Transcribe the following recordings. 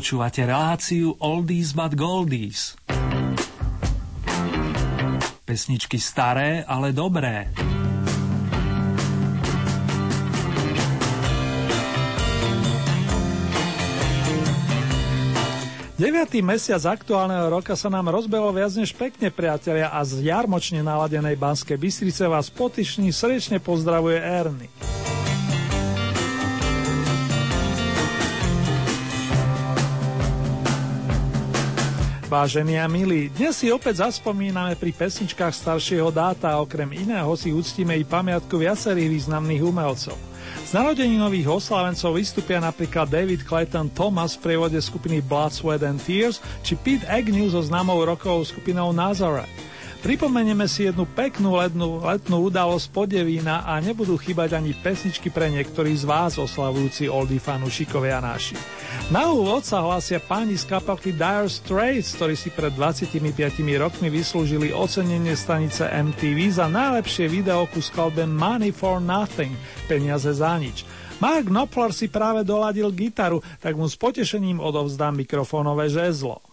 Počúvate reláciu Oldies but Goldies. Pesničky staré, ale dobré. 9. mesiac aktuálneho roka sa nám rozbelo viac než pekne, priatelia, a z jarmočne naladenej Banskej Bystrice vás potyšný srdečne pozdravuje Erny. Vážení a milí, dnes si opäť zaspomíname pri pesničkách staršieho dáta a okrem iného si uctíme i pamiatku viacerých významných umelcov. Z narodeninových oslavencov vystúpia napríklad David Clayton Thomas v prievode skupiny Blood, Sweat and Tears či Pete Agnew so známou rokovou skupinou Nazareth. Pripomenieme si jednu peknú letnú, letnú udalosť podevína a nebudú chýbať ani pesničky pre niektorých z vás oslavujúci oldie fanúšikovia naši. Na úvod sa hlásia páni z kapelky Dire Straits, ktorí si pred 25 rokmi vyslúžili ocenenie stanice MTV za najlepšie video ku skladbe Money for Nothing, peniaze za nič. Mark Knopfler si práve doladil gitaru, tak mu s potešením odovzdám mikrofónové žezlo.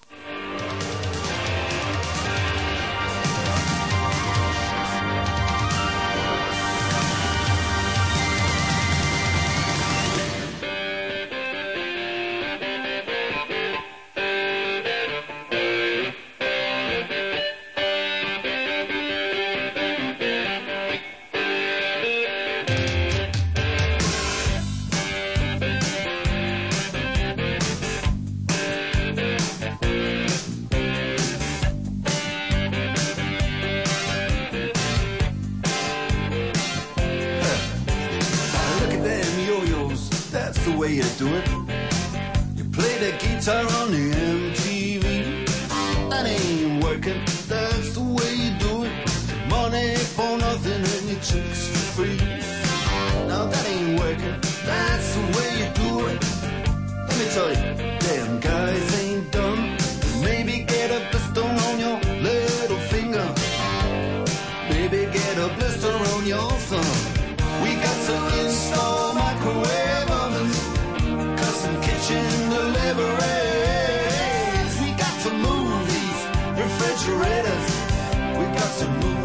refrigerators. we got to move.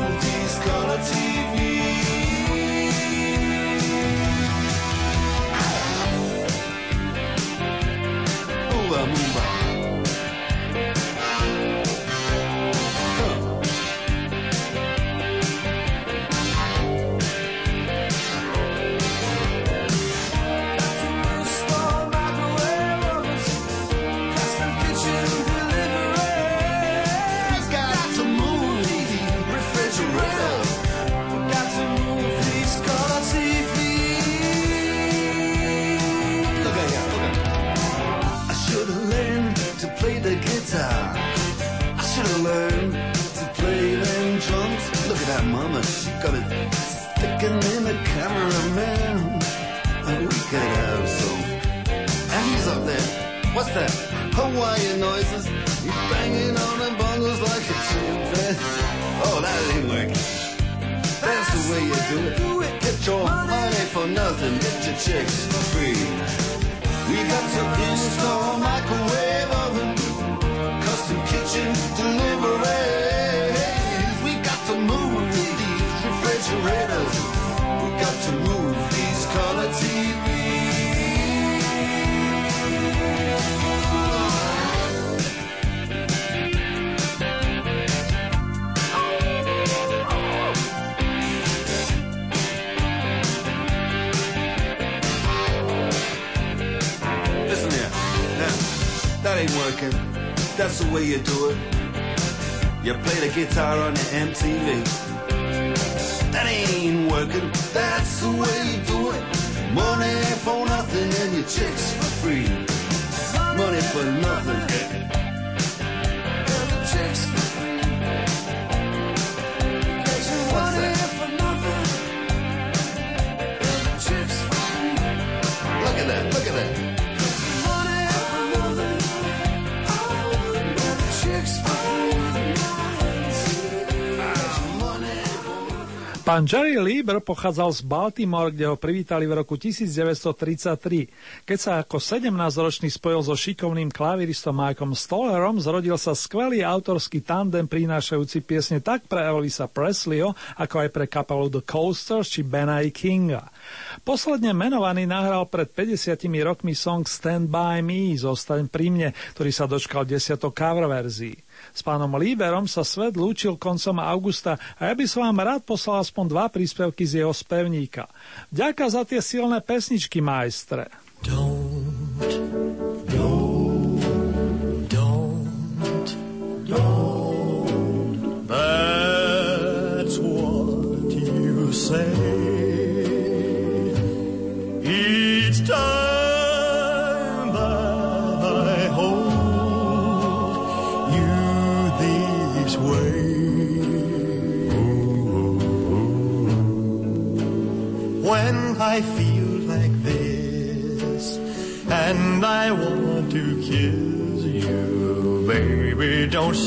Pán Jerry Lieber pochádzal z Baltimore, kde ho privítali v roku 1933. Keď sa ako 17-ročný spojil so šikovným klaviristom Mikeom Stollerom, zrodil sa skvelý autorský tandem prinášajúci piesne tak pre Elvisa Presleyho, ako aj pre kapelu The Coasters či Bena E. Kinga. Posledne menovaný nahral pred 50 rokmi song Stand By Me, Zostaň pri mne, ktorý sa dočkal desiatok cover verzií. S pánom Líberom sa svet lúčil koncom augusta a ja by som vám rád poslal aspoň dva príspevky z jeho spevníka. Ďaká za tie silné pesničky, majstre.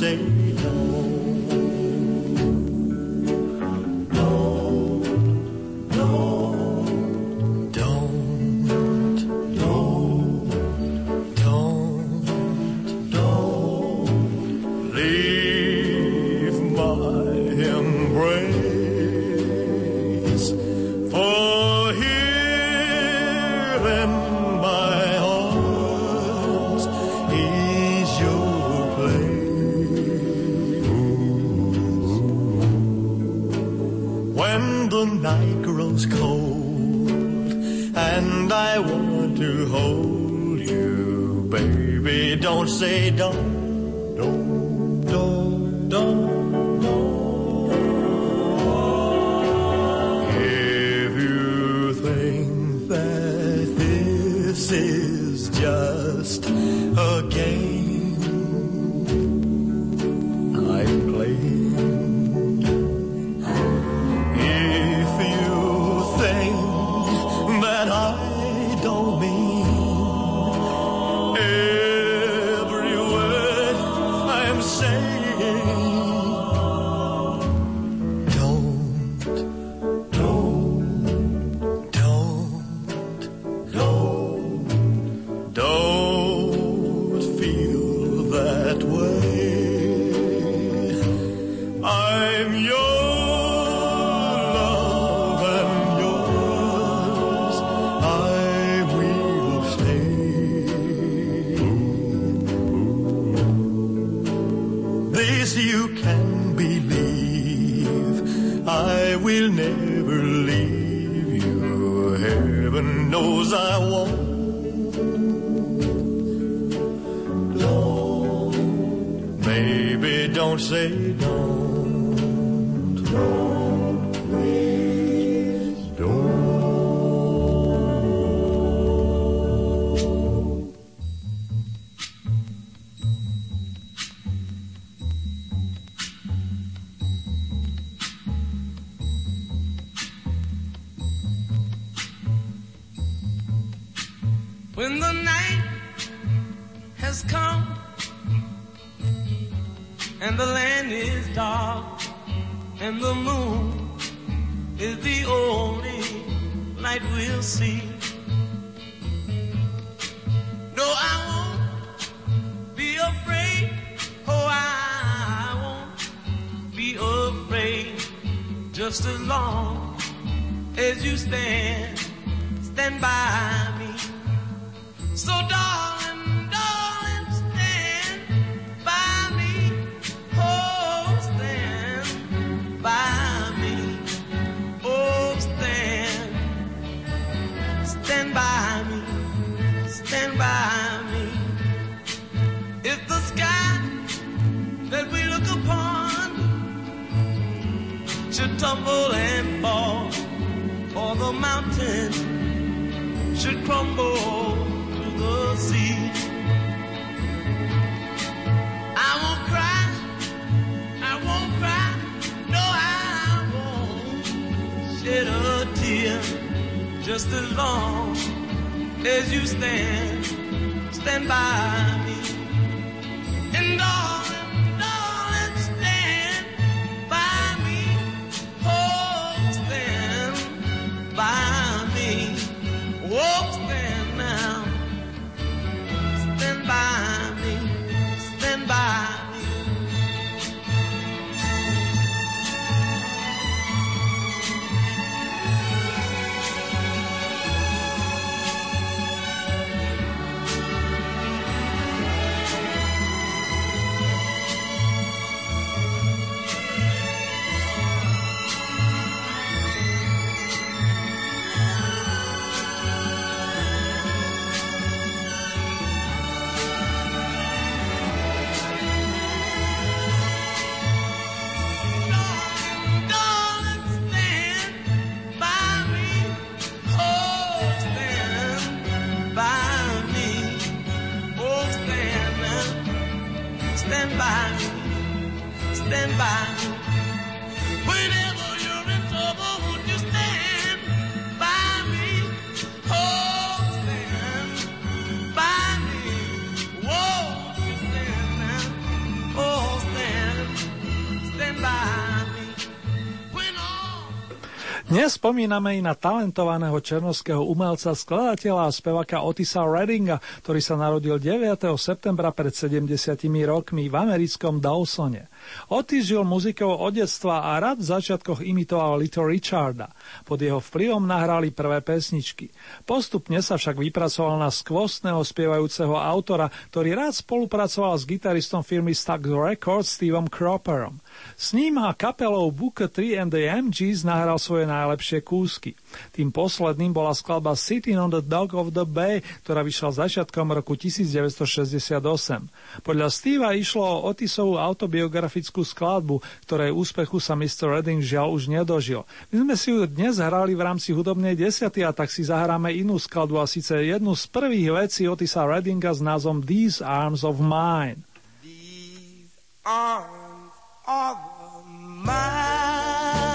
Say and the moon. Dnes spomíname i na talentovaného černovského umelca, skladateľa a spevaka Otisa Reddinga, ktorý sa narodil 9. septembra pred 70 rokmi v americkom Dawsone. Otis žil muzikou od detstva a rád v začiatkoch imitoval Little Richarda. Pod jeho vplyvom nahrali prvé pesničky. Postupne sa však vypracoval na skvostného spievajúceho autora, ktorý rád spolupracoval s gitaristom firmy Stax Records Steveom Cropperom. S ním a kapelou Booker 3 and the MGs nahral svoje najlepšie kúsky. Tým posledným bola skladba Sitting on the Dog of the Bay, ktorá vyšla začiatkom roku 1968. Podľa Steva išlo o Otisovú autobiografickú skladbu, ktorej úspechu sa Mr. Redding žiaľ už nedožil. My sme si ju dnes hrali v rámci hudobnej desiaty a tak si zahráme inú skladbu a síce jednu z prvých vecí Otisa Reddinga s názvom These Arms of Mine. These arms of mine,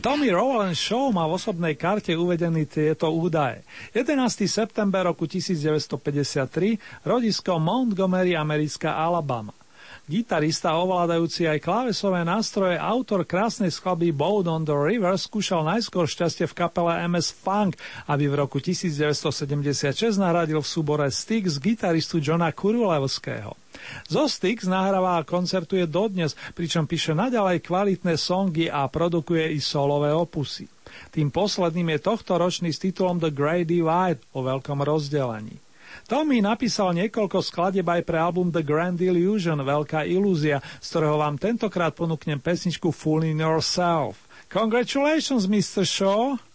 Tommy Rowland Show má v osobnej karte uvedený tieto údaje. 11. september roku 1953, rodisko Montgomery, americká Alabama. Gitarista ovládajúci aj klávesové nástroje, autor krásnej skladby Boat on the River skúšal najskôr šťastie v kapele MS Funk, aby v roku 1976 nahradil v súbore Styx gitaristu Johna Kurulevského. Zo Styx nahráva a koncertuje dodnes, pričom píše naďalej kvalitné songy a produkuje i solové opusy. Tým posledným je tohto ročný s titulom The Great Divide o veľkom rozdelení. Tommy napísal niekoľko skladeb aj pre album The Grand Illusion, Veľká ilúzia, z ktorého vám tentokrát ponúknem pesničku Fooling Yourself. Congratulations, Mr. Shaw!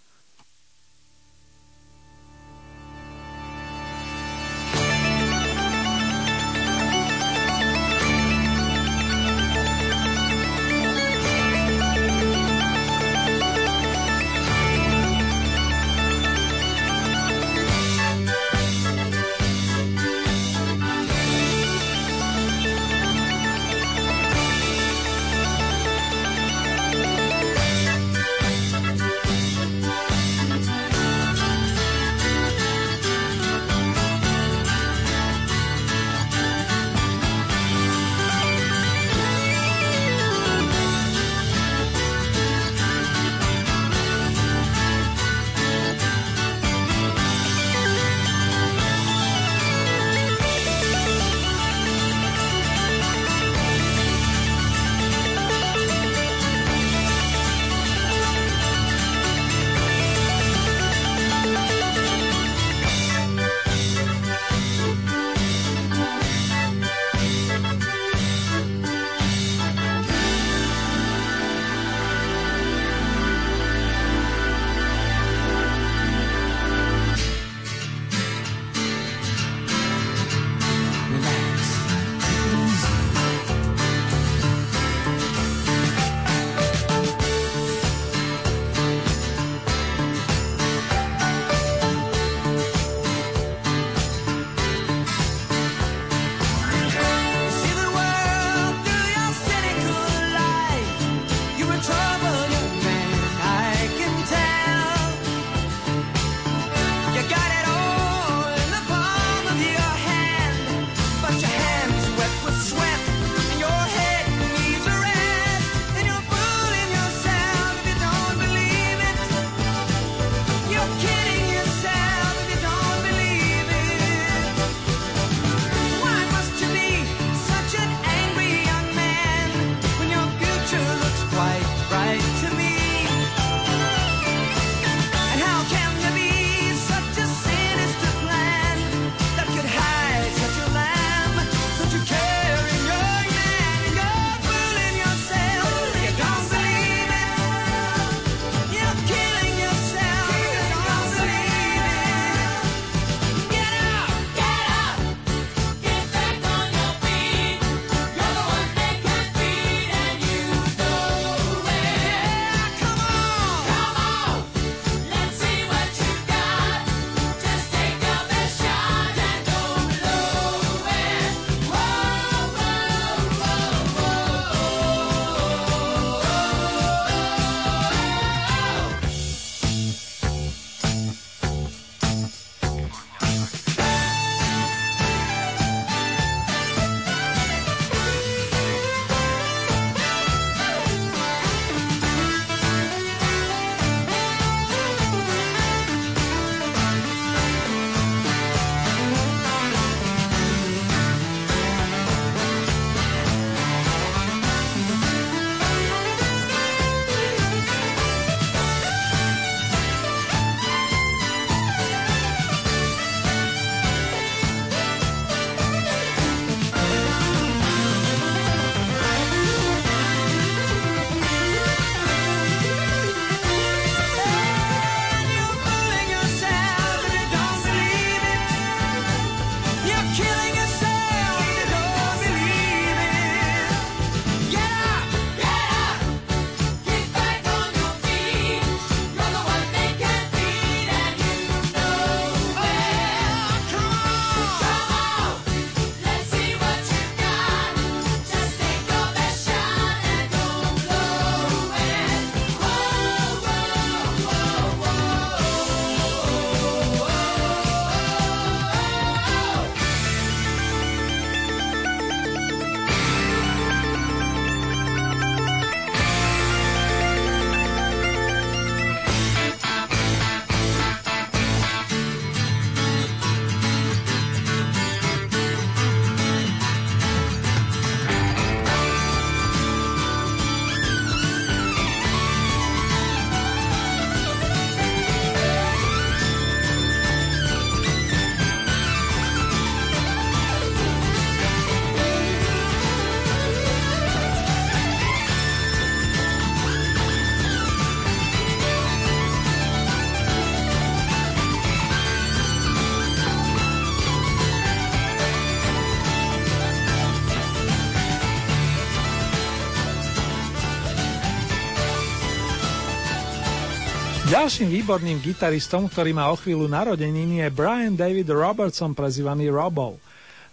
Ďalším výborným gitaristom, ktorý má o chvíľu narodeniny, je Brian David Robertson, prezývaný Robov.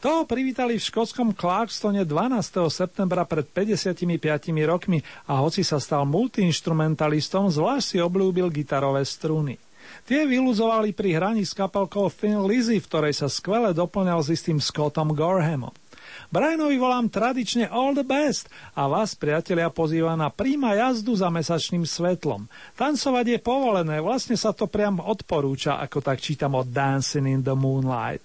Toho privítali v škótskom Clarkstone 12. septembra pred 55 rokmi a hoci sa stal multiinstrumentalistom, zvlášť si obľúbil gitarové struny. Tie vyluzovali pri hraní s kapelkou Thin Lizzy, v ktorej sa skvele doplňal s istým Scottom Gorhamom. Brianovi volám tradične all the best a vás, priatelia, pozýva na príma jazdu za mesačným svetlom. Tancovať je povolené, vlastne sa to priam odporúča, ako tak čítam od Dancing in the Moonlight.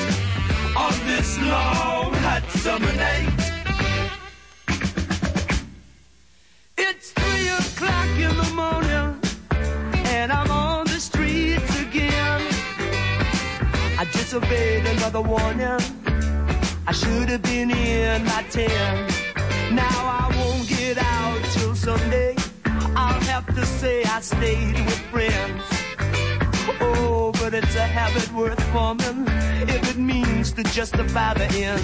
on this long hot summer night. It's three o'clock in the morning, and I'm on the streets again. I disobeyed another warning. I should have been in by ten. Now I won't get out till Sunday. I'll have to say I stayed with friends. But it's a habit worth forming if it means to justify the end.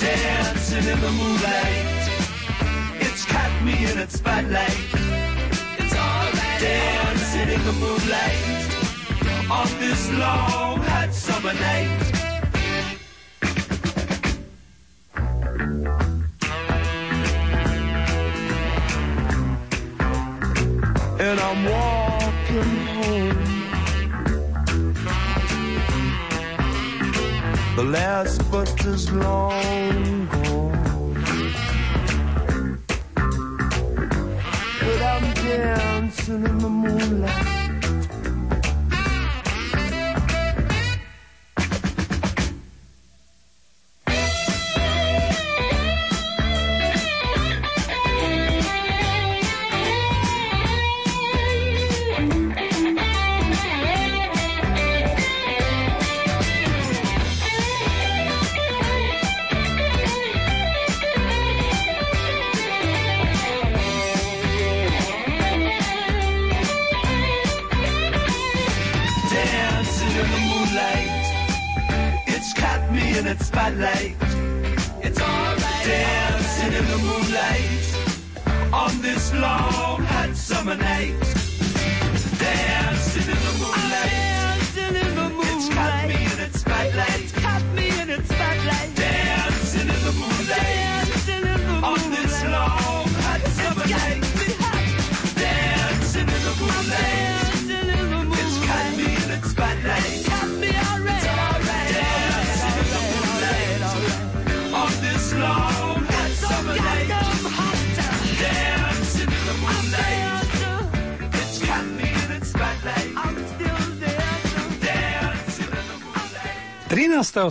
Dancing in the moonlight, it's caught me in its spotlight. It's alright. Dancing in the moonlight on this long hot summer night. And I'm walking The last is long gone. But I'm dancing in the moonlight.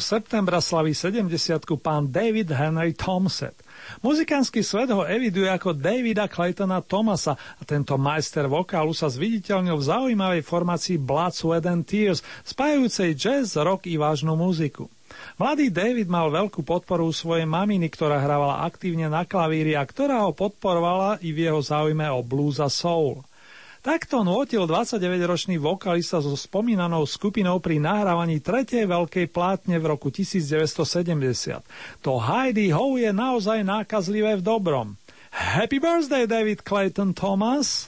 Septembra slaví 70 pán David Henry Thompson. Muzikánsky svet ho eviduje ako Davida Claytona Thomasa a tento majster vokálu sa zviditeľnil v zaujímavej formácii Blood, Sweat and Tears, spájajúcej jazz, rock i vážnu muziku. Mladý David mal veľkú podporu svojej maminy, ktorá hrávala aktívne na klavíri a ktorá ho podporovala i v jeho záujme o blues a soul. Takto nutil 29-ročný vokalista so spomínanou skupinou pri nahrávaní tretej veľkej plátne v roku 1970. To Heidi Ho je naozaj nákazlivé v dobrom. Happy birthday, David Clayton Thomas!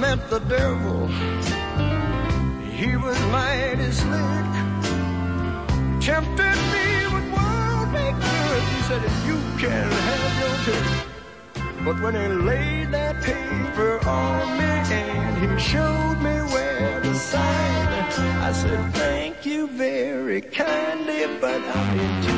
Met the devil, he was mighty slick. Tempted me with worldly goods. He said, You can have your pick. But when he laid that paper on me and he showed me where to sign, I said, Thank you very kindly, but I'm in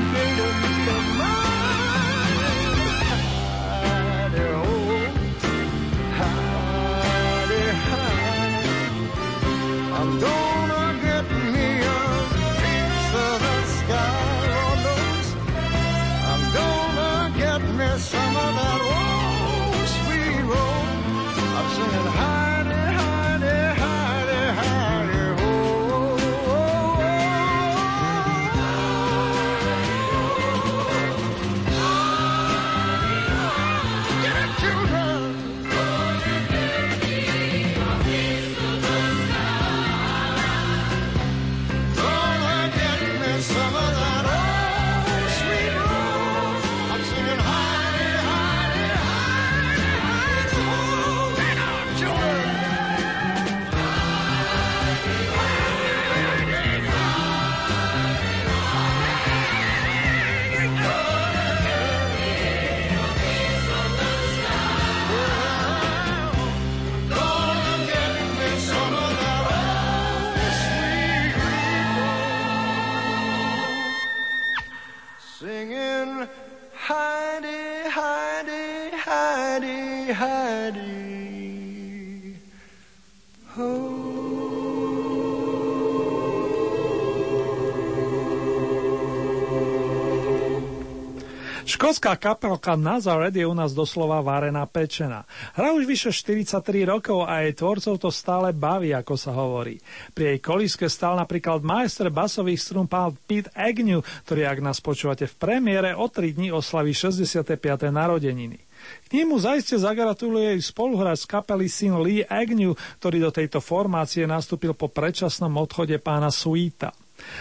Škótska kapelka Nazareth je u nás doslova varená pečená. Hra už vyše 43 rokov a jej tvorcov to stále baví, ako sa hovorí. Pri jej kolíske stal napríklad majster basových strún pán Pete Agnew, ktorý, ak nás počúvate v premiére, o 3 dní oslaví 65. narodeniny. K nemu zaiste zagratuluje aj spoluhráč z kapely syn Lee Agnew, ktorý do tejto formácie nastúpil po predčasnom odchode pána Sweeta.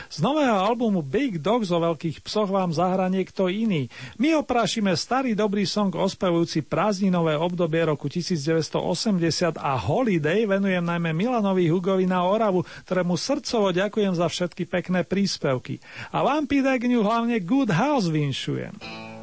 Z nového albumu Big Dogs o veľkých psoch vám zahra niekto iný. My oprášime starý dobrý song ospevujúci prázdninové obdobie roku 1980 a Holiday venujem najmä Milanovi Hugovi na Oravu, ktorému srdcovo ďakujem za všetky pekné príspevky. A vám Pidegňu hlavne Good House vinšujem.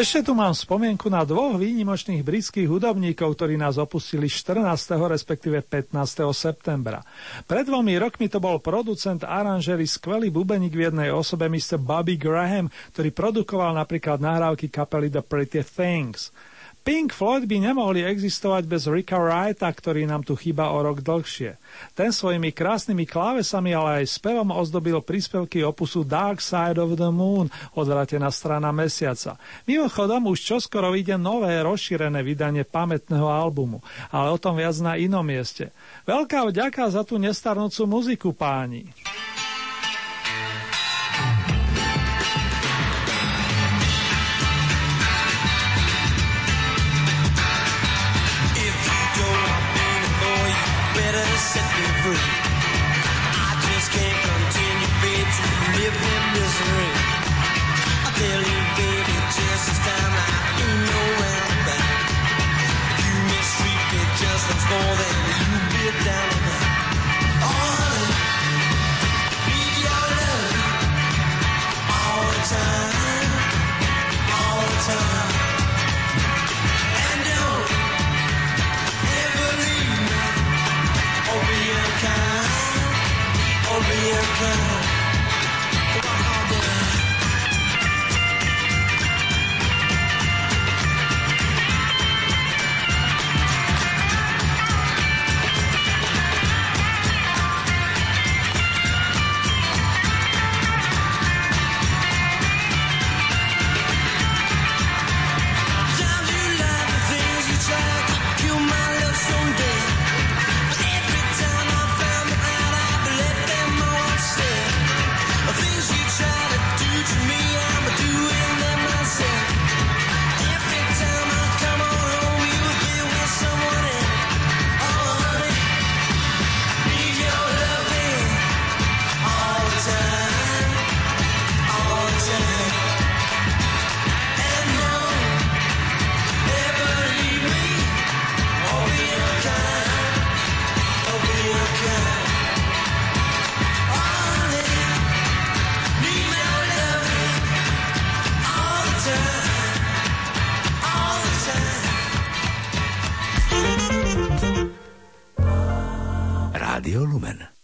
Ešte tu mám spomienku na dvoch výnimočných britských hudobníkov, ktorí nás opustili 14. respektíve 15. septembra. Pred dvomi rokmi to bol producent aranžery skvelý bubeník v jednej osobe Mr. Bobby Graham, ktorý produkoval napríklad nahrávky kapely The Pretty Things. Pink Floyd by nemohli existovať bez Ricka Wrighta, ktorý nám tu chýba o rok dlhšie. Ten svojimi krásnymi klávesami, ale aj spevom ozdobil príspevky opusu Dark Side of the Moon, odvratená strana mesiaca. Mimochodom už čoskoro vyjde nové rozšírené vydanie pamätného albumu, ale o tom viac na inom mieste. Veľká vďaka za tú nestarnúcu muziku, páni. Radio Lumen.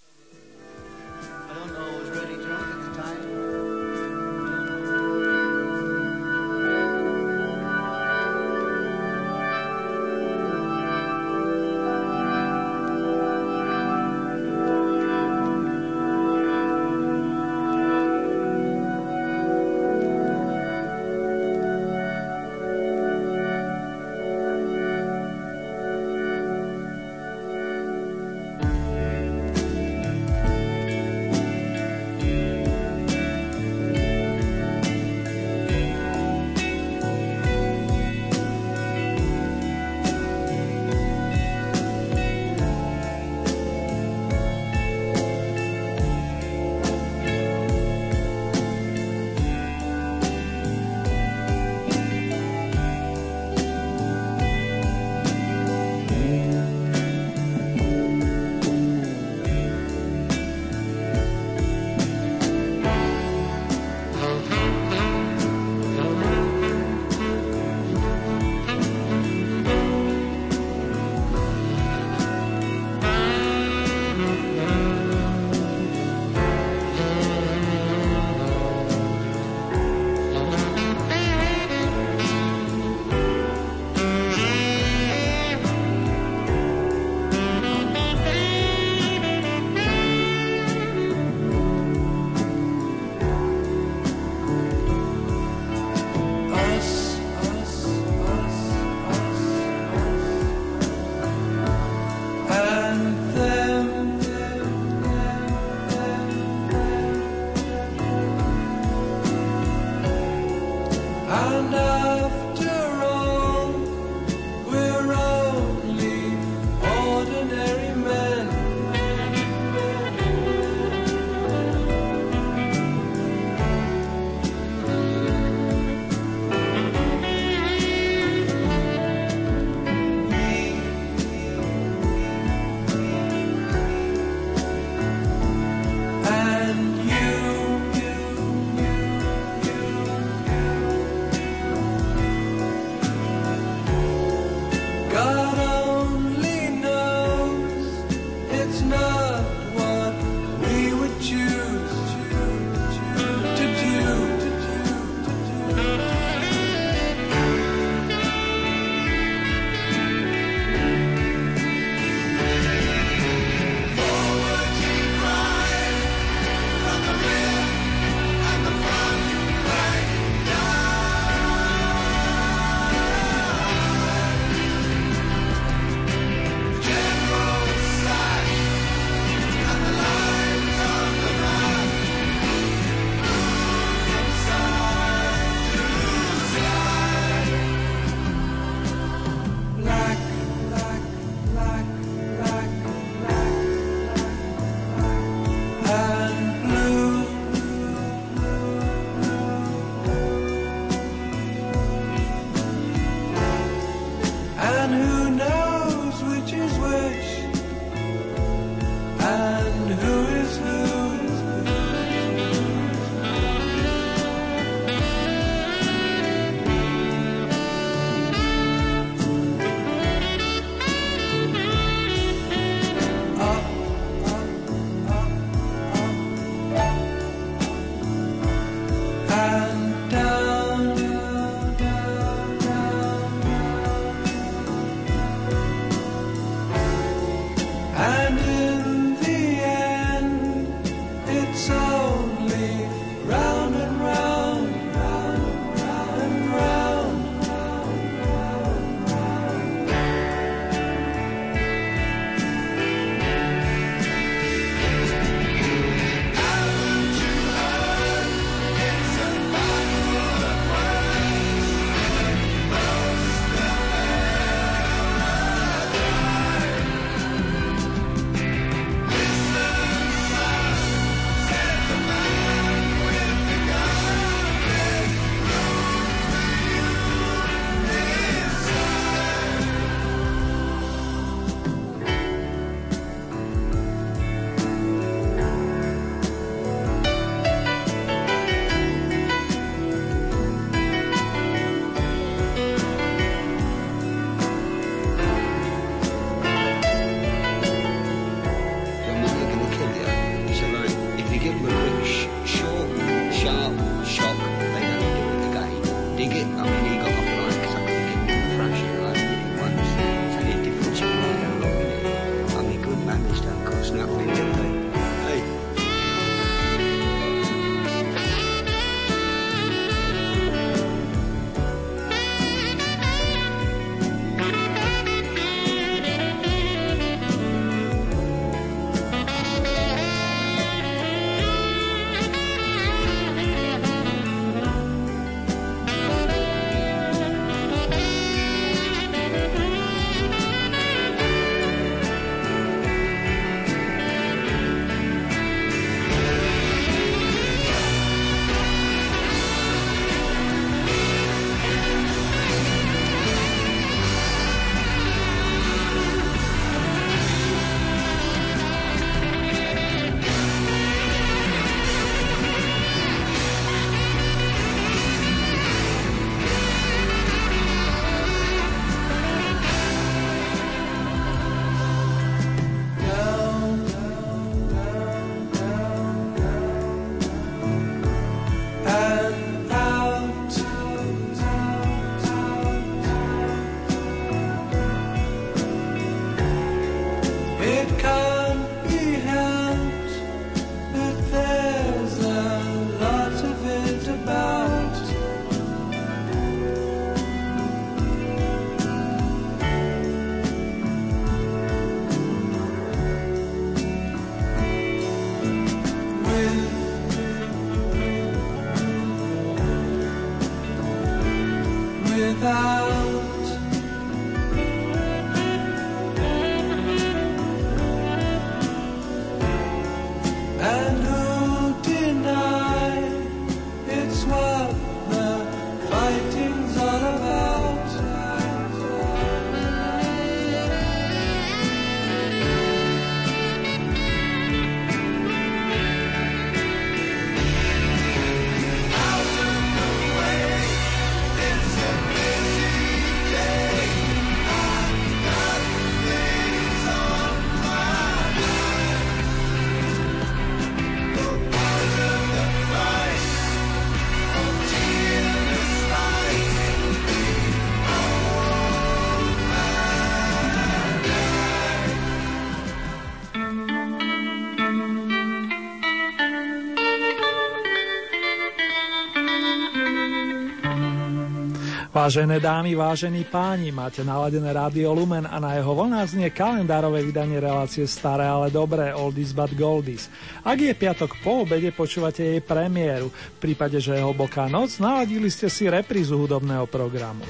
Vážené dámy, vážení páni, máte naladené rádio Lumen a na jeho vlnách znie kalendárové vydanie relácie Staré, ale dobré, Oldies but Goldies. Ak je piatok po obede, počúvate jej premiéru. V prípade, že je hlboká noc, naladili ste si reprízu hudobného programu.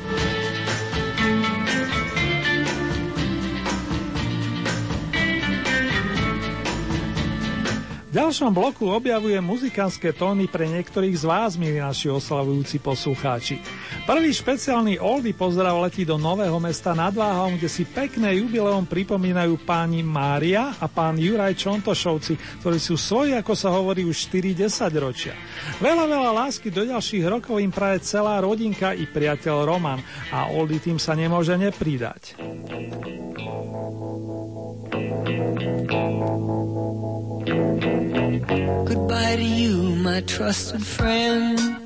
V ďalšom bloku objavuje muzikánske tóny pre niektorých z vás, milí naši oslavujúci poslucháči. Prvý špeciálny Oldy pozdrav letí do Nového mesta nad Váhom, kde si pekné jubileum pripomínajú páni Mária a pán Juraj Čontošovci, ktorí sú svoji, ako sa hovorí, už 4 ročia. Veľa, veľa lásky do ďalších rokov im praje celá rodinka i priateľ Roman a Oldy tým sa nemôže nepridať. Goodbye to you, my trusted friend.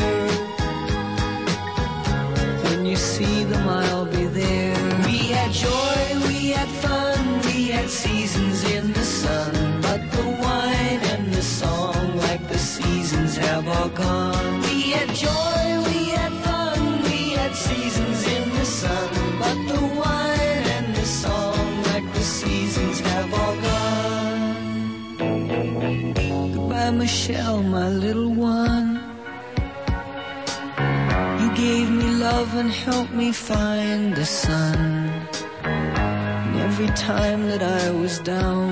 See them, I'll be there. We had joy, we had fun, we had seasons in the sun. But the wine and the song, like the seasons, have all gone. We had joy, we had fun, we had seasons in the sun. But the wine and the song, like the seasons, have all gone. Goodbye, Michelle, my little one. Love and help me find the sun. And every time that I was down,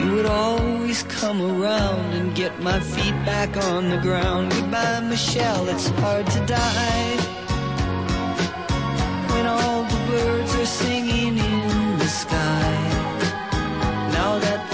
you would always come around and get my feet back on the ground. Goodbye, Michelle, it's hard to die. When all the birds are singing in the sky. Now that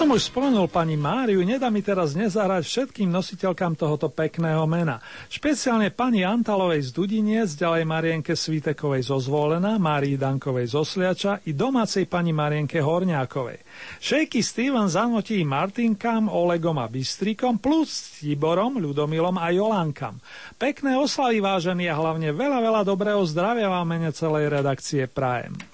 som už spomenul pani Máriu, nedá mi teraz nezahrať všetkým nositeľkám tohoto pekného mena. Špeciálne pani Antalovej z Dudiniec, ďalej Marienke Svitekovej zo Zvolená, Márii Dankovej zo Sliača i domácej pani Marienke Horňákovej. Šejky Steven zanotí Martinkám, Olegom a Bystrikom plus Tiborom, Ľudomilom a Jolankam. Pekné oslavy vážení a hlavne veľa, veľa dobrého zdravia vám mene celej redakcie Prajem.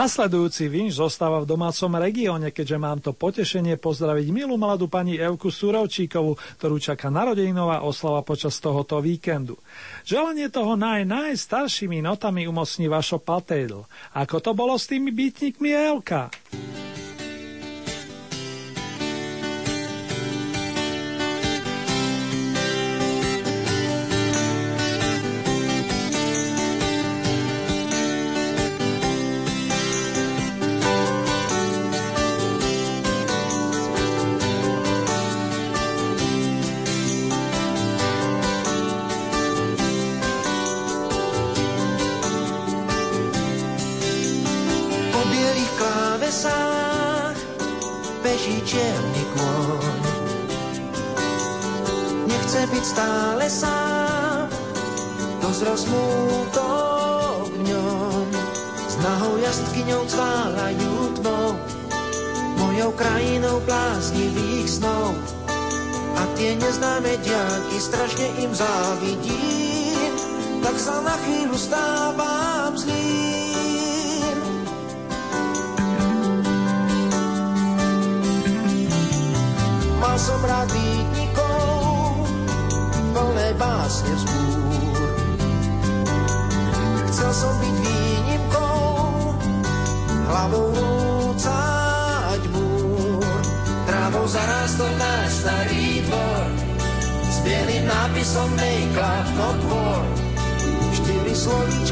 Nasledujúci vinš zostáva v domácom regióne, keďže mám to potešenie pozdraviť milú mladú pani Evku Surovčíkovú, ktorú čaká narodeninová oslava počas tohoto víkendu. Želanie toho naj najstaršími notami umocní vašo patédl. Ako to bolo s tými bytníkmi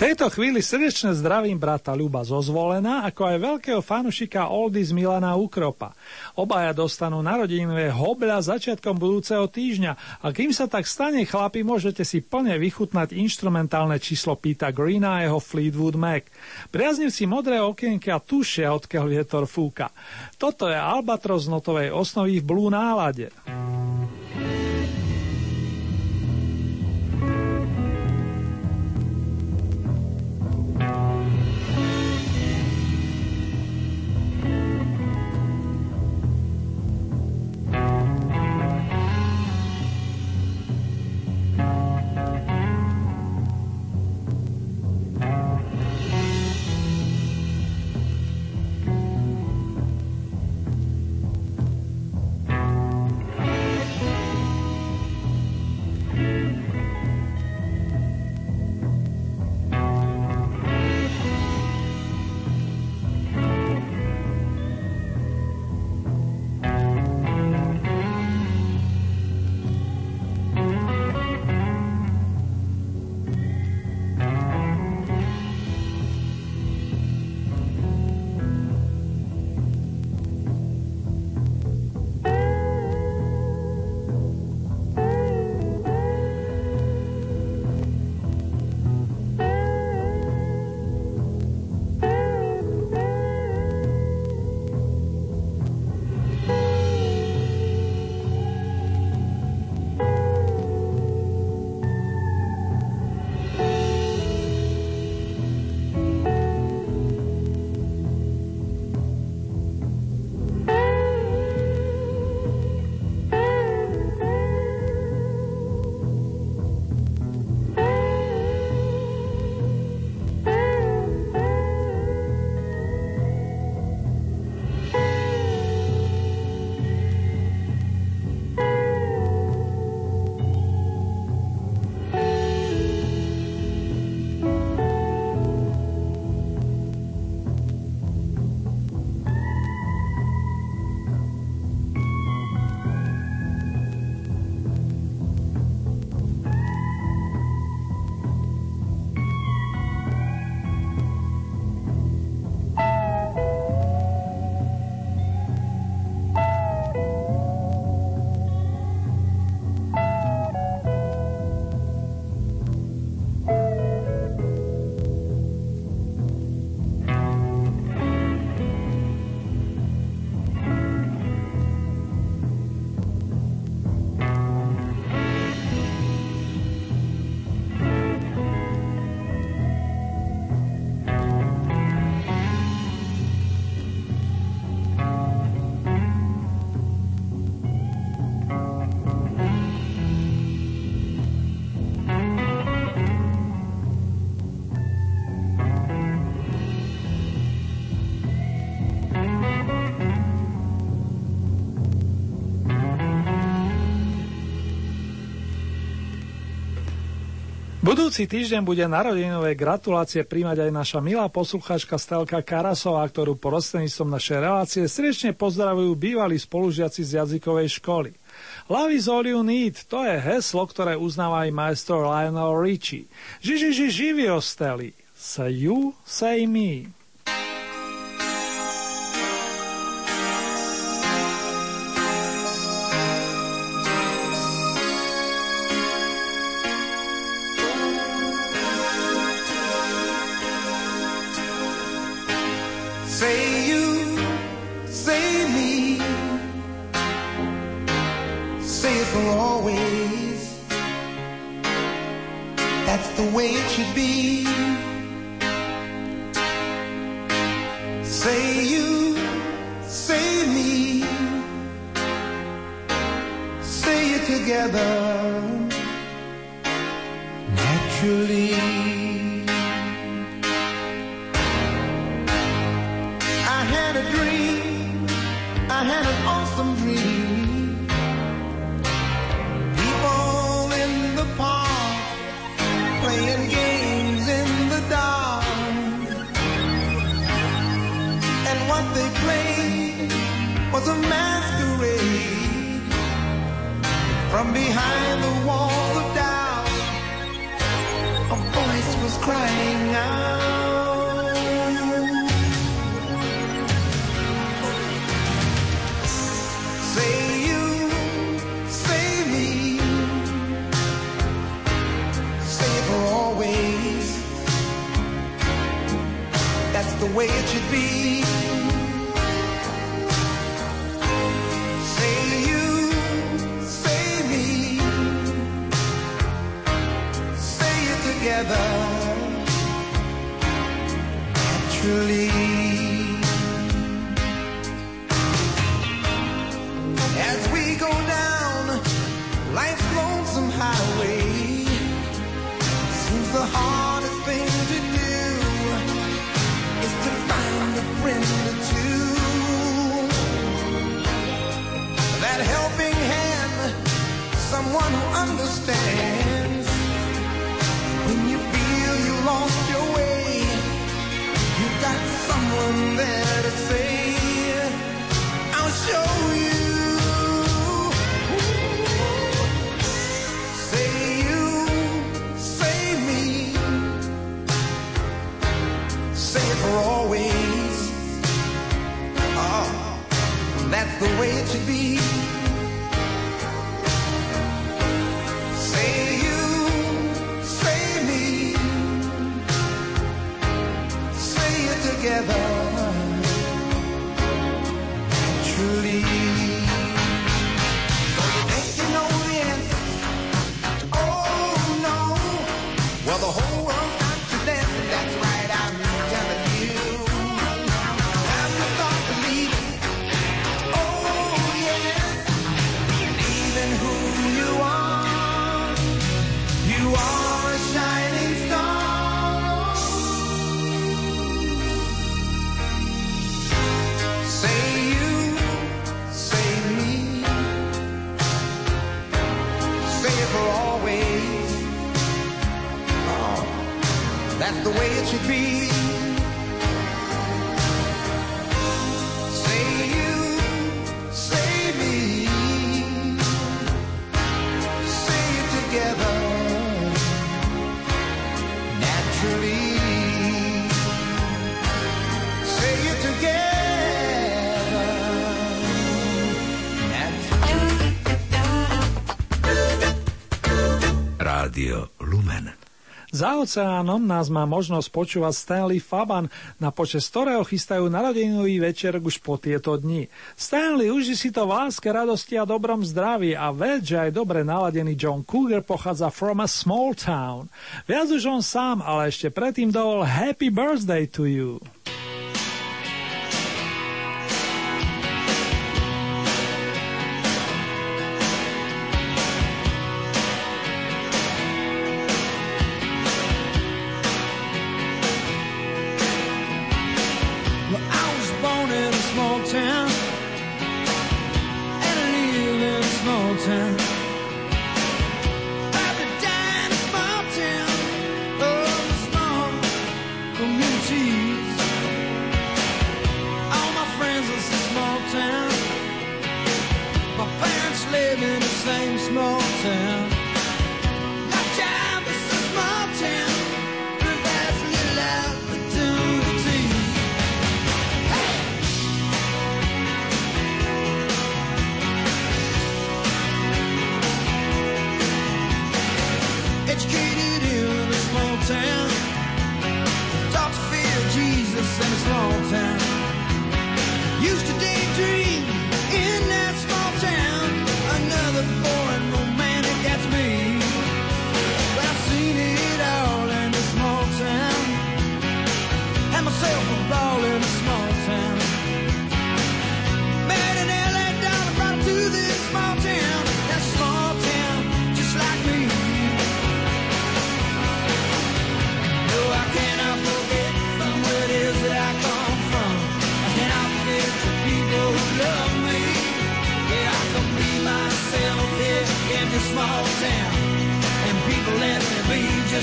tejto chvíli srdečne zdravím brata Ľuba zo Zvolena, ako aj veľkého fanušika Oldies Milana Ukropa. Obaja dostanú narodinové hobľa začiatkom budúceho týždňa a kým sa tak stane, chlapi, môžete si plne vychutnať instrumentálne číslo Pita Greena a jeho Fleetwood Mac. Priaznivci modré okienky a tušia, odkiaľ vietor fúka. Toto je Albatros notovej osnovy v Blue nálade. Budúci týždeň bude narodeninové gratulácie príjmať aj naša milá poslucháčka Stelka Karasová, ktorú prostredníctvom našej relácie srdečne pozdravujú bývalí spolužiaci z jazykovej školy. Love is all you need, to je heslo, ktoré uznáva aj majstor Lionel Richie. Žiži, ži, živio, Steli. Say you, say me. Oceánom nás má možnosť počúvať Stanley Faban, na počas ktorého chystajú narodeninový večer už po tieto dni. Stanley, uži si to v láske, radosti a dobrom zdraví a ved, že aj dobre naladený John Cougar pochádza from a small town. Viac už on sám, ale ešte predtým dovol Happy Birthday to you.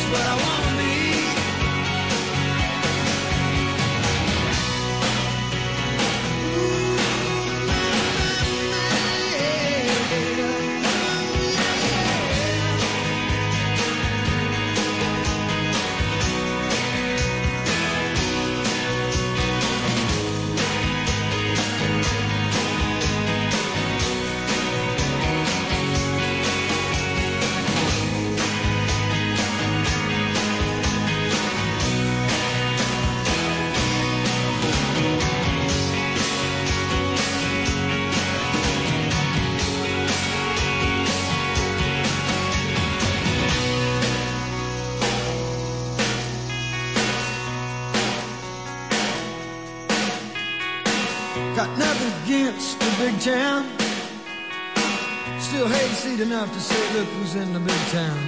but I in the midtown.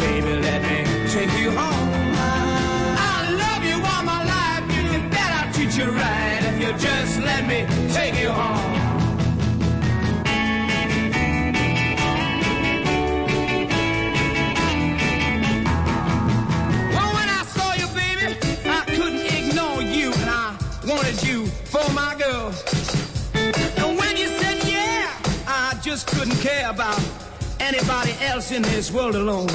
baby, let me take you home. I love you all my life, you bet I'll treat you right if you just let me take you home. Well, when I saw you, baby, I couldn't ignore you, and I wanted you for my girl. And when you said yeah, I just couldn't care about anybody else in this world alone.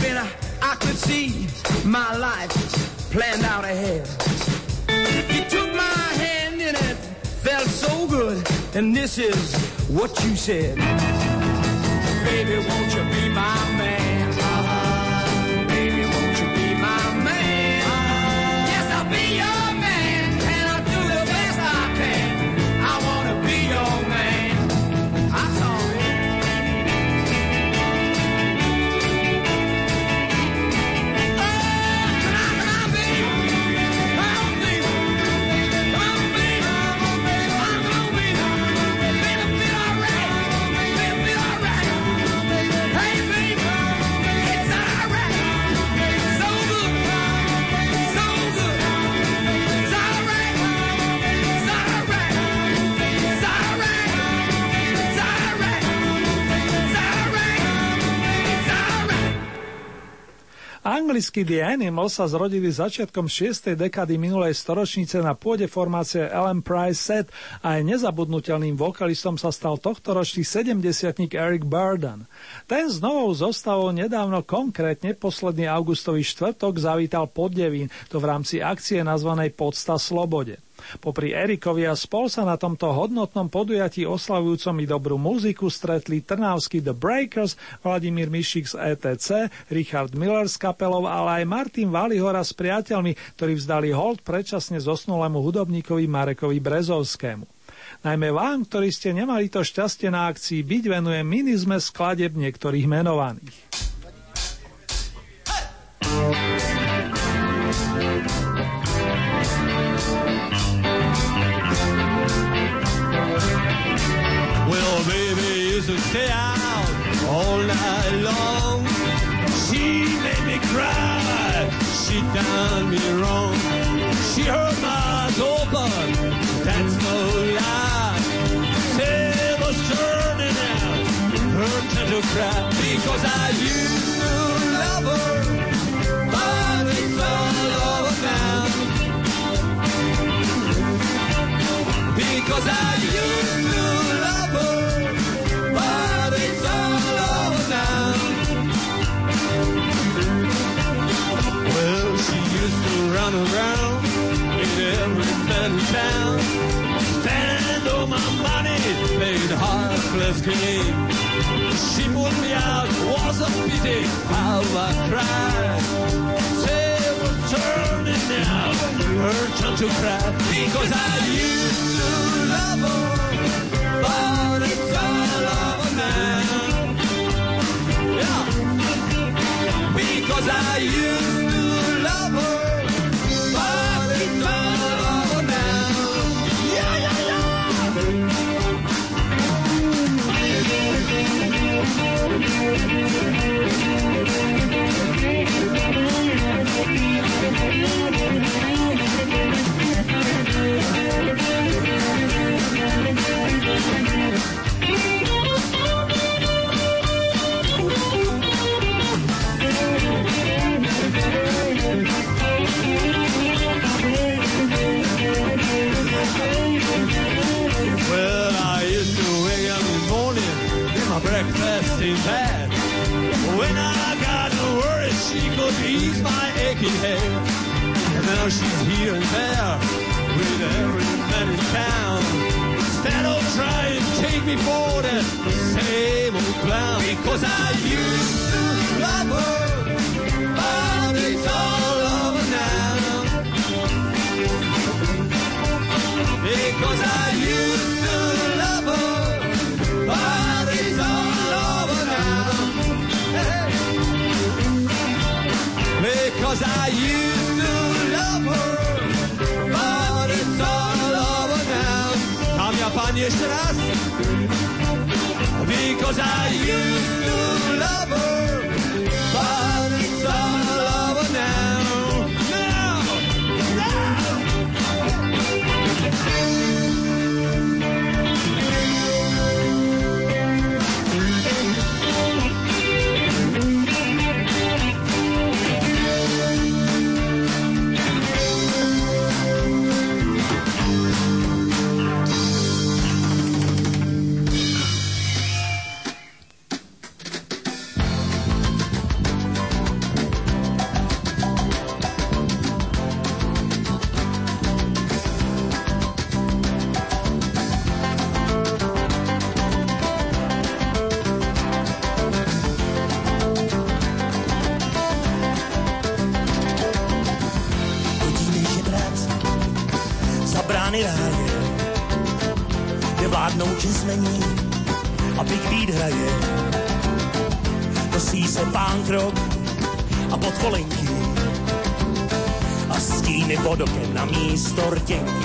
Baby, I could see my life planned out ahead. You took my hand and it felt so good. And this is what you said. Baby, won't you Anglickí The Animals sa zrodili začiatkom 6. dekady minulej storočnice na pôde formácie Ellen Price Set a aj nezabudnutelným vokalistom sa stal tohtoročný 70 Eric Burden. Ten s novou zostavou nedávno konkrétne posledný augustový štvrtok zavítal pod Devín, to v rámci akcie nazvanej Podsta slobode. Popri Erikovi a spol sa na tomto hodnotnom podujatí oslavujúcom i dobrú muziku stretli trnavský The Breakers, Vladimír Mišik z ETC, Richard Miller s kapelou, ale aj Martin Valihora s priateľmi, ktorí vzdali hold predčasne zosnulému hudobníkovi Marekovi Brezovskému. Najmä vám, ktorí ste nemali to šťastie na akcii byť, venujem minizme skladeb niektorých menovaných. Hey! crowd because I. torque.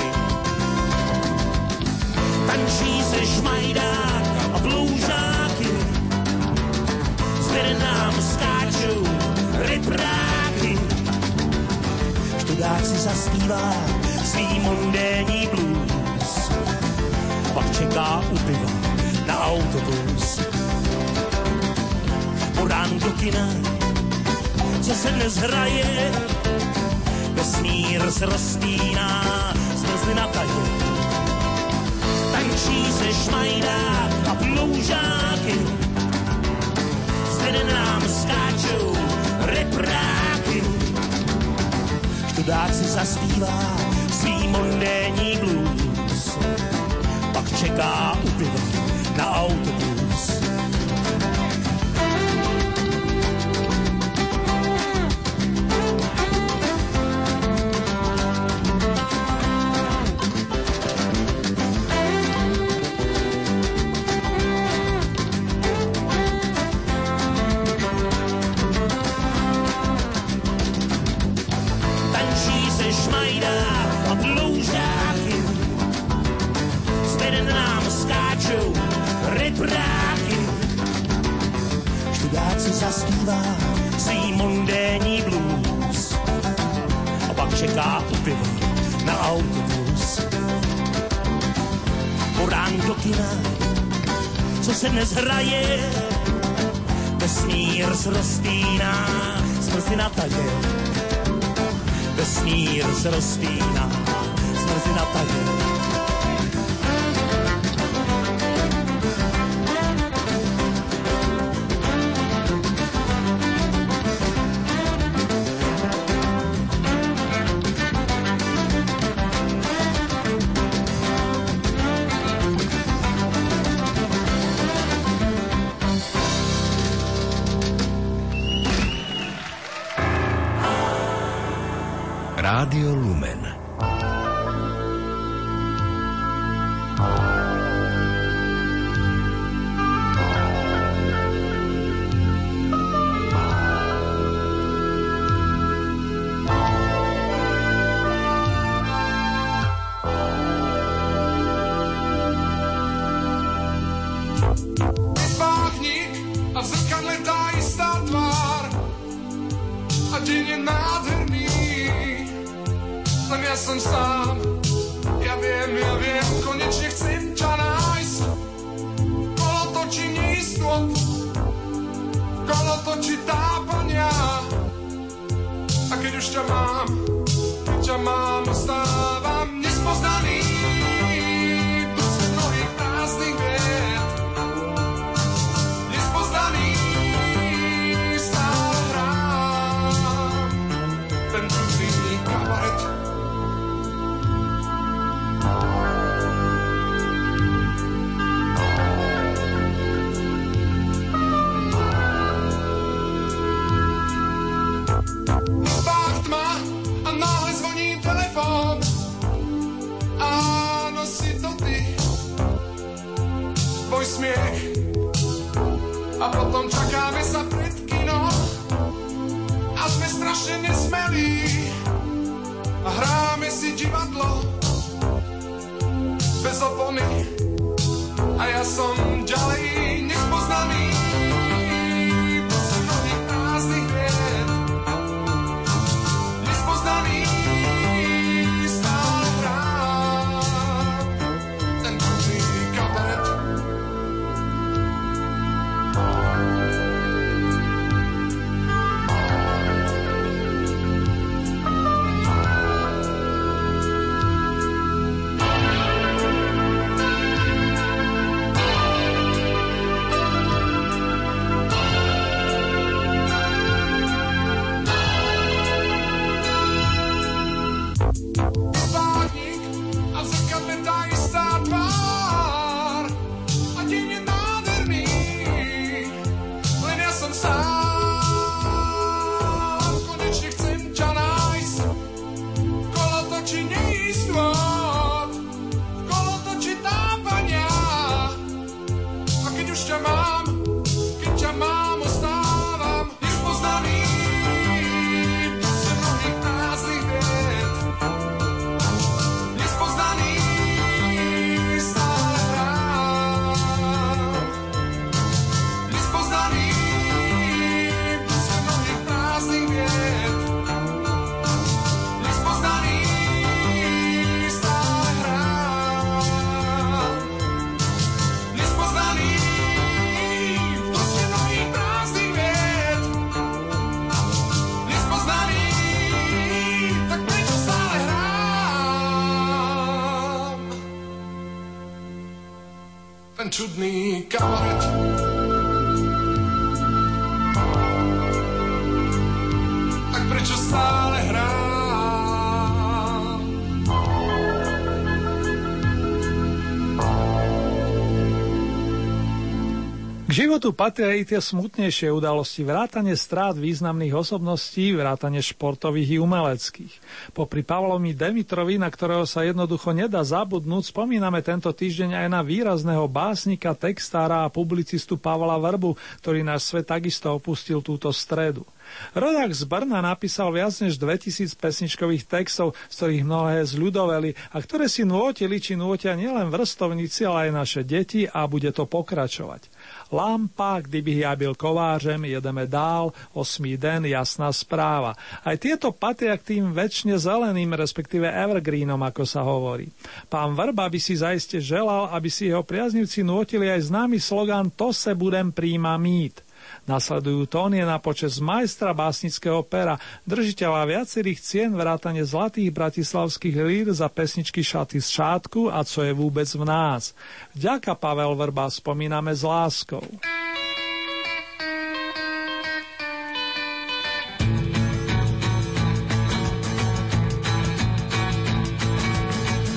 čudný kamaret. Životu patria aj tie smutnejšie udalosti, vrátane strát významných osobností, vrátane športových i umeleckých. Popri Pavlomi Demitrovi, na ktorého sa jednoducho nedá zabudnúť, spomíname tento týždeň aj na výrazného básnika, textára a publicistu Pavla Vrbu, ktorý náš svet takisto opustil túto stredu. Rodák z Brna napísal viac než 2000 pesničkových textov, z ktorých mnohé zľudoveli a ktoré si nôtili či nôtia nielen vrstovníci, ale aj naše deti a bude to pokračovať. Lampa, kdyby ja byl kovářem, jedeme dál, osmý den, jasná správa. Aj tieto patria k tým väčšine zeleným, respektíve evergreenom, ako sa hovorí. Pán Vrba by si zaiste želal, aby si jeho priaznivci nutili aj známy slogan To se budem príjma mít. Nasledujú tónie na počas majstra básnického pera, držiteľa viacerých cien vrátane zlatých bratislavských lír za pesničky Šaty z šátku a co je vôbec v nás. Vďaka Pavel Vrba spomíname s láskou.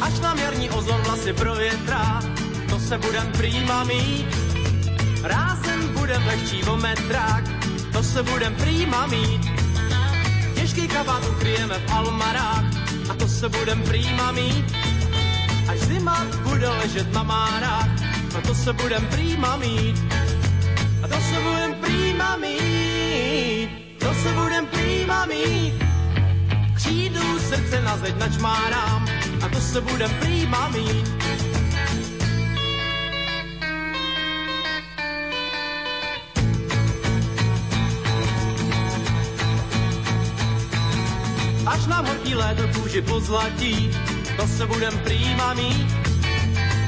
Až nám jarní ozon vlasy provětrá, to se budem prýma mít Rázem budem lehčí o metrák, to se budem prýma mít. Těžký kabát ukryjeme v almarách, a to se budem prýma mít. Až zima bude ležet na márách, a to se budem prýma mít. A to se budem prýma mít, to se budem prýma mít. Křídlu srdce na zeď načmárám, a to se budem prýma mít. Až nám horký léto kůži pozlatí, to se budem prýma mít.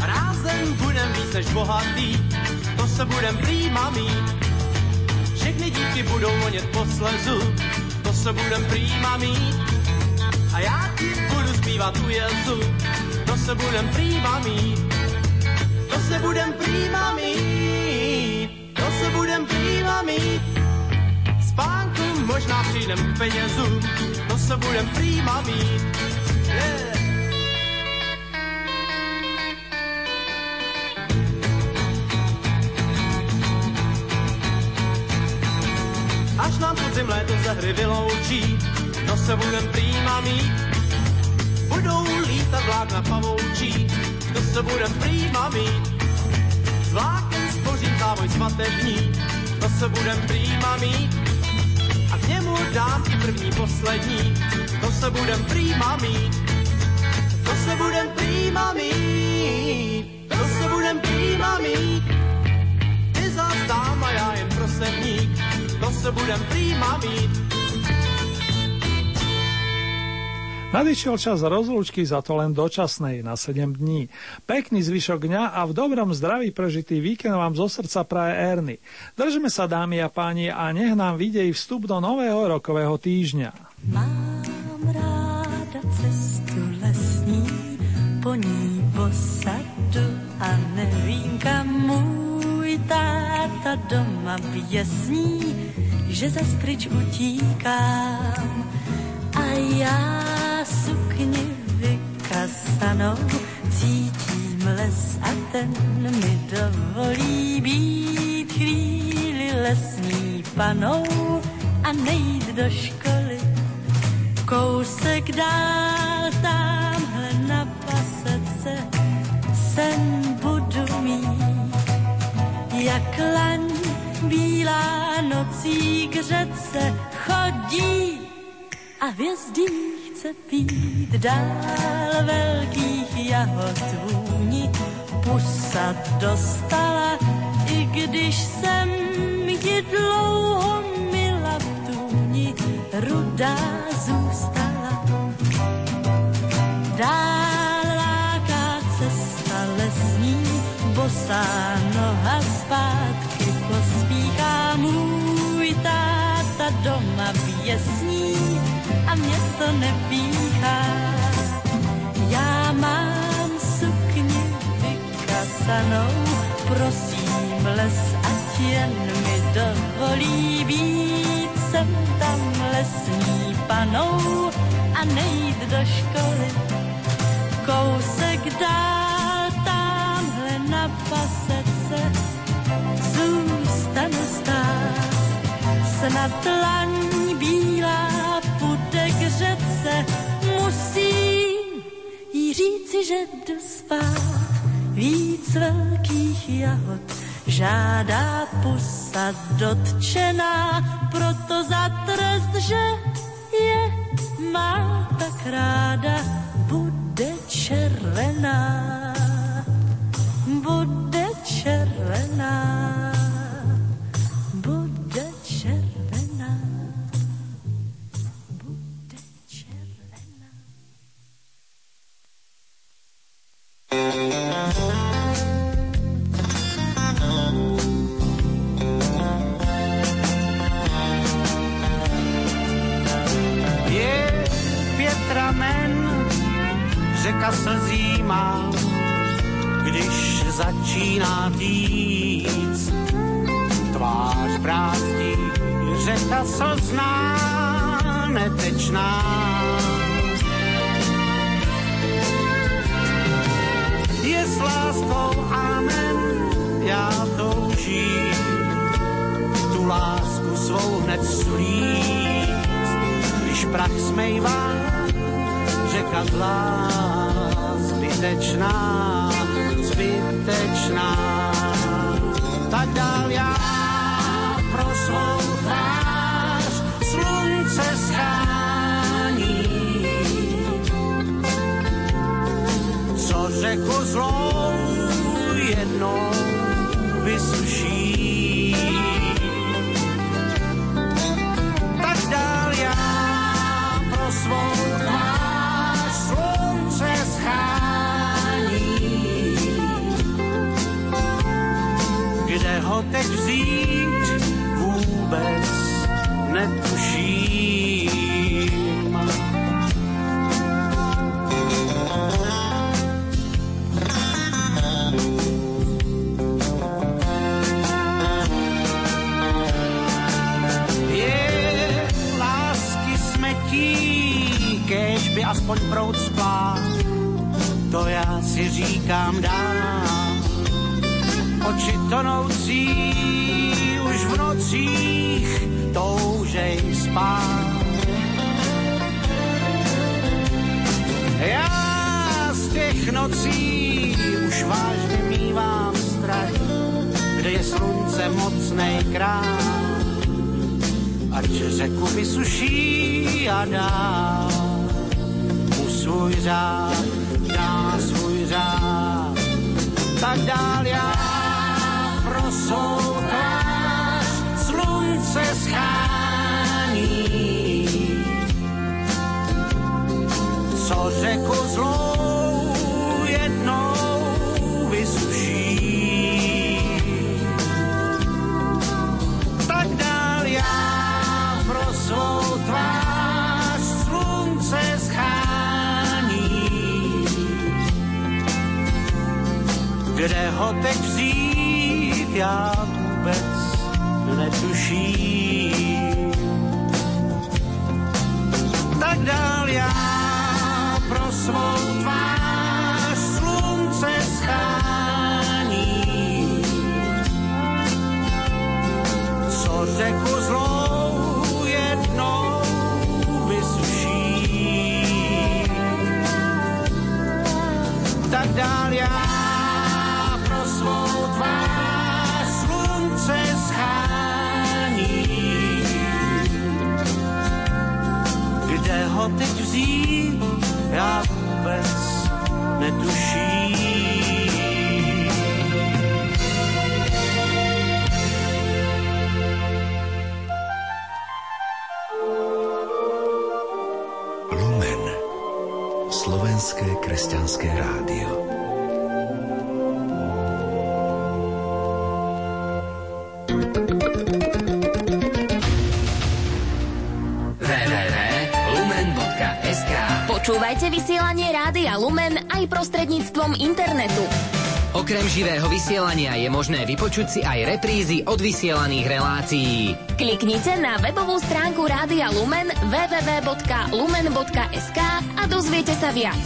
Rázem budem víc než bohatý, to se budem prýma mít. Všechny dívky budou vonět po slezu, to se budem prýma mít. A já ti budu zpívat u jezu, to se budem prýma mít. To se budem prýma mít, to se budem prýma mít. Spánku možná přijdem k penězům, to se budem prýma mít. Yeah. Až nám podzim léto ze hry vyloučí, to se budem prýma mít. Budou lítat vlákna pavoučí, to se budem prýma mít. Z vláken spořím závoj svatební, to se budem prýma mít němu dám i první, poslední, to se budem prýma mít, to se budem prýma mít, to se budem prýma mít. Ty zás dám a já jen prosebník, to se budem prýma mít, Nadišiel čas rozlúčky za to len dočasnej na 7 dní. Pekný zvyšok dňa a v dobrom zdraví prežitý víkend vám zo srdca praje Erny. Držme sa dámy a páni a nech nám videj vstup do nového rokového týždňa. Mám ráda cestu lesní, po ní posadu a nevím kam můj táta doma běsní, že za skryč utíkám já sukni vykasanou cítím les a ten mi dovolí být chvíli lesní panou a nejít do školy. Kousek dál tamhle na pasece sen budu mít, jak laň bílá nocí k řece chodí a hvězdí chce pít dál velkých jahod vůni. Pusa dostala, i když jsem ji dlouho mila v tůni, rudá zůstala. Dál láká cesta lesní, bosá noha zpátky pospíchá můj táta doma pěsní a mě to nepíchá. Já mám sukni vykasanou, Prosím, les, ať jen mi dovolí být sem tam lesní panou a nejít do školy. Kousek dál tamhle na pasece zůstanu stát. Snad bílá k řece, musím jí říci, že jdu spát. Víc velkých jahod žádá pusa dotčená, proto za trest, že je má tak ráda, bude červená, bude červená, řeka slzí má, když začíná týc. Tvář brázdí, řeka slzná, netečná. Je s láskou amen, já toužím tu lásku svou hned slíct, když prach smejvá, řeka zlá, zbytečná, zbytečná. Tak dál já pro svou tvář slunce schání, co řeku zlou jednou vysuší. Tak dál já pro teď vzít vůbec netuším. Je lásky smetí, kež by aspoň prout splát, to já si říkám dám. Oči tonoucí už v nocích toužej spát. Já z těch nocí už vážně mívám strach, kde je slunce mocnej král ať řeku vysuší a dá mu svůj řád, dá svůj řád. Tak dál já tvář slunce schání. Co řeku zlou jednou vysuší. Tak dál já pro svou tvář slunce schání. Kde ho teď já vůbec netuším. Tak dál já pro svou tvář slunce schání. Co řeku zlou jednou vysuší. Tak dál já ho teď vzít, já vůbec netuším. Lumen aj prostredníctvom internetu. Okrem živého vysielania je možné vypočuť si aj reprízy od vysielaných relácií. Kliknite na webovú stránku Rádia Lumen www.lumen.sk a dozviete sa viac.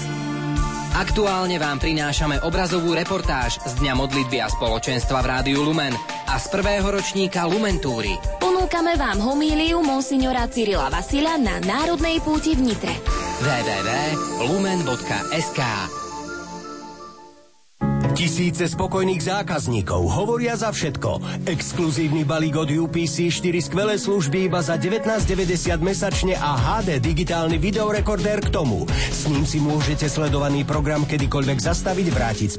Aktuálne vám prinášame obrazovú reportáž z Dňa modlitby a spoločenstva v Rádiu Lumen a z prvého ročníka Lumentúry. Ponúkame vám homíliu monsignora Cyrila Vasila na Národnej púti v Nitre. www.lumen.sk Tisíce spokojných zákazníkov hovoria za všetko. Exkluzívny balík od UPC 4 skvelé služby iba za 19,90 mesačne a HD digitálny videorekordér k tomu. S ním si môžete sledovaný program kedykoľvek zastaviť, vrátiť